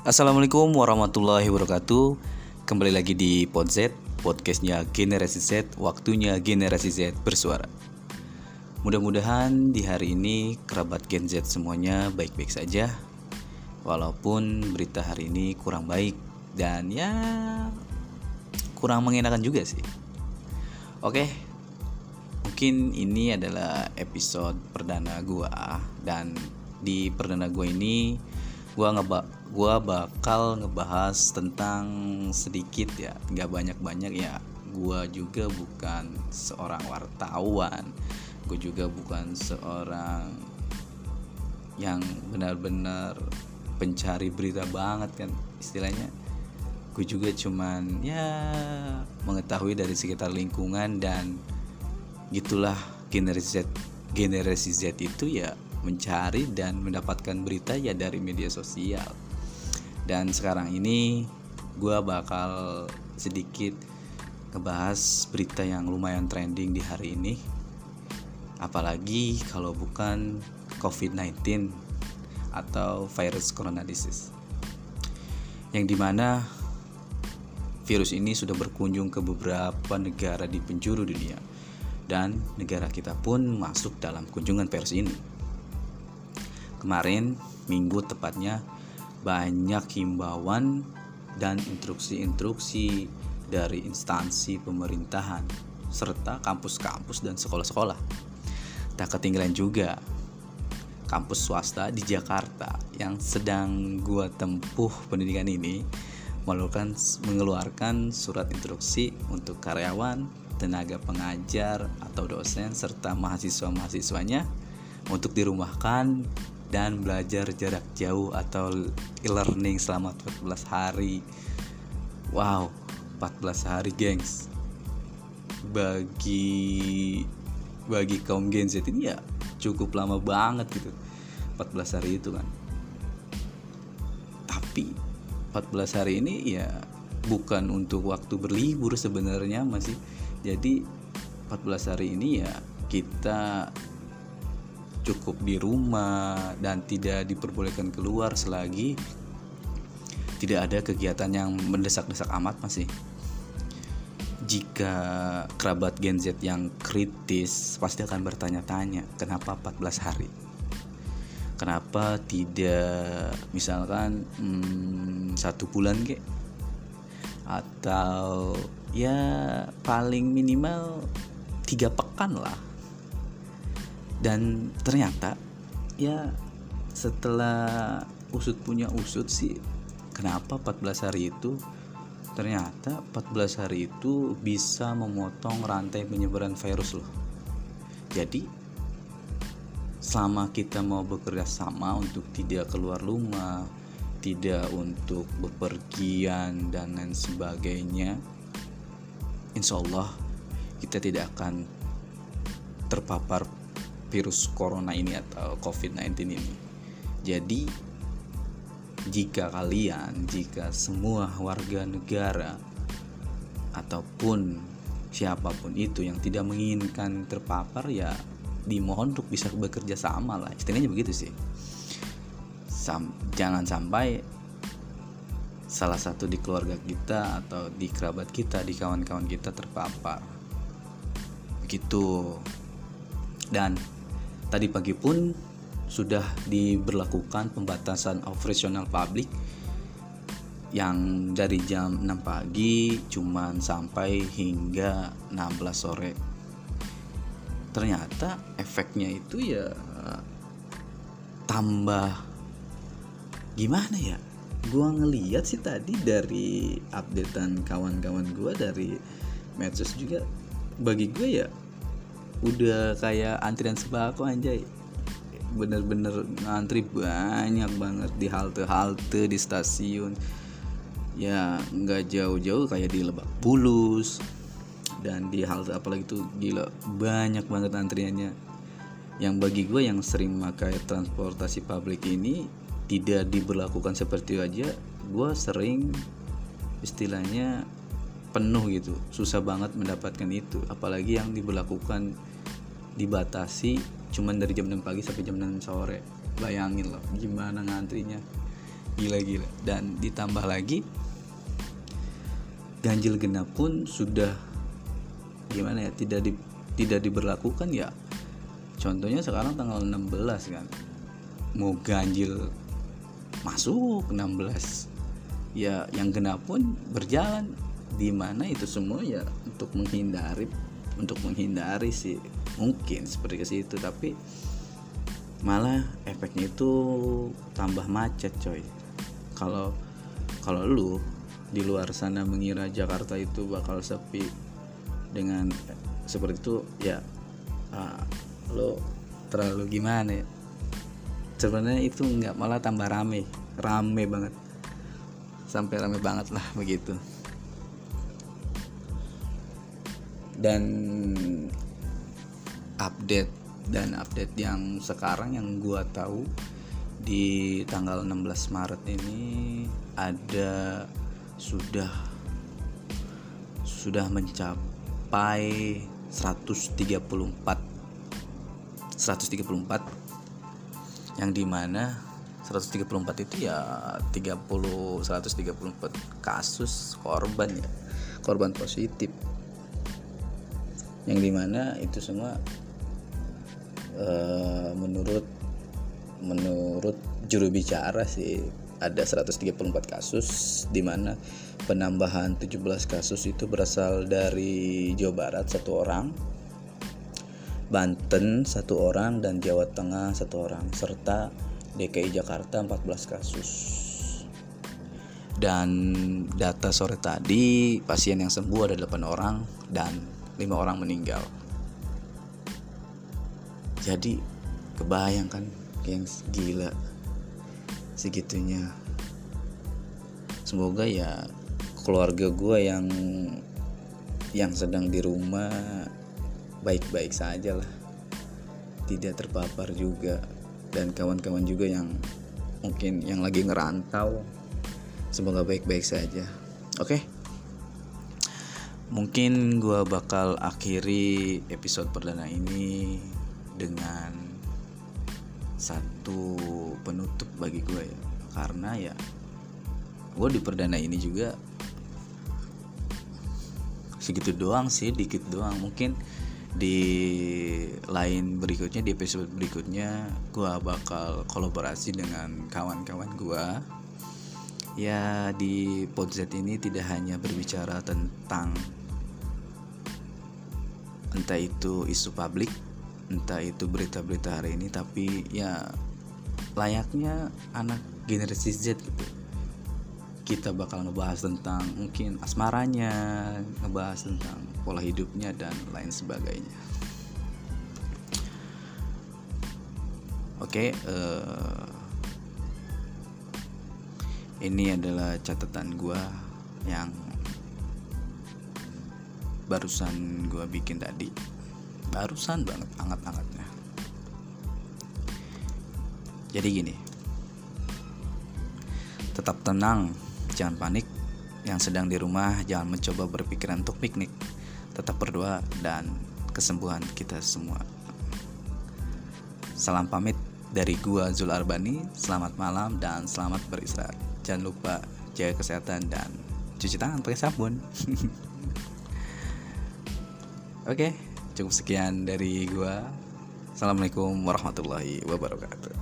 Assalamualaikum warahmatullahi wabarakatuh. Kembali lagi di Pod Z Podcastnya Generasi Z Waktunya Generasi Z bersuara. Mudah-mudahan di hari ini Kerabat Gen Z semuanya baik-baik saja Walaupun berita hari ini kurang baik Dan ya Kurang mengenakan juga sih. Oke Mungkin ini adalah episode perdana gua. Dan di perdana gua ini gua ngeba gua bakal ngebahas tentang sedikit ya nggak banyak banyak ya. Gua juga bukan seorang wartawan. Gue juga bukan seorang yang benar-benar pencari berita banget kan istilahnya. Gue juga cuman ya mengetahui dari sekitar lingkungan dan gitulah generasi Z generasi Z itu ya mencari dan mendapatkan berita ya dari media sosial. Dan sekarang ini gue bakal sedikit ngebahas berita yang lumayan trending di hari ini. Apalagi kalau bukan COVID-19 atau virus corona disease. Yang di mana virus ini sudah berkunjung ke beberapa negara di penjuru dunia. Dan negara kita pun masuk dalam kunjungan virus ini kemarin minggu tepatnya banyak himbauan dan instruksi-instruksi dari instansi pemerintahan serta kampus-kampus dan sekolah-sekolah. Tak ketinggalan juga kampus swasta di Jakarta yang sedang gua tempuh pendidikan ini melakukan mengeluarkan surat instruksi untuk karyawan, tenaga pengajar atau dosen serta mahasiswa-mahasiswanya untuk dirumahkan dan belajar jarak jauh atau e-learning selama 14 hari. Wow, 14 hari, gengs. Bagi bagi kaum Gen Z ini ya cukup lama banget gitu. 14 hari itu kan. Tapi 14 hari ini ya bukan untuk waktu berlibur sebenarnya masih. Jadi 14 hari ini ya kita cukup di rumah dan tidak diperbolehkan keluar selagi tidak ada kegiatan yang mendesak-desak amat masih jika kerabat Gen Z yang kritis pasti akan bertanya-tanya kenapa 14 hari? Kenapa tidak misalkan hmm, satu bulan ke atau ya paling minimal tiga pekan lah dan ternyata ya setelah usut punya usut sih kenapa 14 hari itu? Ternyata 14 hari itu bisa memotong rantai penyebaran virus loh. Jadi selama kita mau bekerja sama untuk tidak keluar rumah tidak untuk bepergian dan lain sebagainya insya Allah kita tidak akan terpapar virus corona ini atau COVID-19 ini. Jadi jika kalian, jika semua warga negara ataupun siapa pun itu yang tidak menginginkan terpapar ya dimohon untuk bisa bekerja sama lah. Istilahnya begitu sih. Sam, jangan sampai salah satu di keluarga kita atau di kerabat kita di kawan-kawan kita terpapar. Begitu dan Tadi pagi pun sudah diberlakukan pembatasan operasional publik yang dari jam 6 pagi cuman sampai hingga 16 sore. Ternyata efeknya itu ya tambah gimana ya? Gua ngeliat sih tadi dari updatean kawan-kawan gua dari medsos juga bagi gue ya udah kayak antrian sembako anjay. Bener-bener ngantri banyak banget di halte-halte di stasiun. Ya nggak jauh-jauh kayak di Lebak Bulus dan di halte apalagi tuh gila banyak banget antriannya. Yang bagi gue yang sering pakai transportasi publik ini tidak diberlakukan seperti itu aja gue sering istilahnya penuh gitu susah banget mendapatkan itu. Apalagi yang diberlakukan dibatasi cuman dari jam 6 pagi sampai jam 6 sore. Bayangin loh gimana ngantrinya. Gila-gila. Dan ditambah lagi ganjil genap pun sudah gimana ya tidak di, tidak diberlakukan ya. Contohnya sekarang tanggal 16 kan. Mau ganjil masuk 16 ya yang genap pun berjalan. Di mana itu semua ya untuk menghindari untuk menghindari sih. Mungkin seperti ke situ tapi malah efeknya itu tambah macet coy. Kalau kalau lu di luar sana mengira Jakarta itu bakal sepi dengan seperti itu ya uh, lo terlalu gimana ya? Sebenarnya itu nggak malah tambah rame. Rame banget. Sampai rame banget lah begitu dan update dan update yang sekarang yang gua tahu di tanggal 16 Maret ini ada sudah sudah mencapai 134 134 yang di mana 134 itu ya 30 134 kasus korban ya korban positif yang di mana itu semua uh, menurut menurut juru bicara sih ada 134 kasus di mana penambahan 17 kasus itu berasal dari Jawa Barat satu orang, Banten satu orang dan Jawa Tengah satu orang serta DKI Jakarta 14 kasus. Dan data sore tadi pasien yang sembuh ada 8 orang dan 5 orang meninggal. Jadi kebayangkan yang gila. Segitunya. Semoga ya keluarga gue yang yang sedang di rumah baik-baik saja lah. Tidak terpapar juga. Dan kawan-kawan juga yang mungkin yang lagi ngerantau. Semoga baik-baik saja. Oke? okay? Mungkin gue bakal akhiri episode perdana ini dengan satu penutup bagi gue ya. Karena ya gue di perdana ini juga segitu doang sih dikit doang. Mungkin di lain berikutnya di episode berikutnya gue bakal kolaborasi dengan kawan-kawan gue ya di podcast ini tidak hanya berbicara tentang entah itu isu publik entah itu berita-berita hari ini tapi ya layaknya anak generasi Z gitu kita bakal ngebahas tentang mungkin asmaranya, ngebahas tentang pola hidupnya dan lain sebagainya. Oke, uh, ini adalah catatan gue yang barusan gue bikin tadi, barusan banget, hangat-hangatnya. Jadi gini, tetap tenang jangan panik. Yang sedang di rumah jangan mencoba berpikiran untuk piknik. Tetap berdoa dan kesembuhan kita semua. Salam pamit dari gua Zul Arbani. Selamat malam dan selamat beristirahat. Jangan lupa jaga kesehatan dan cuci tangan pakai sabun oke cukup sekian dari gua. Assalamualaikum warahmatullahi wabarakatuh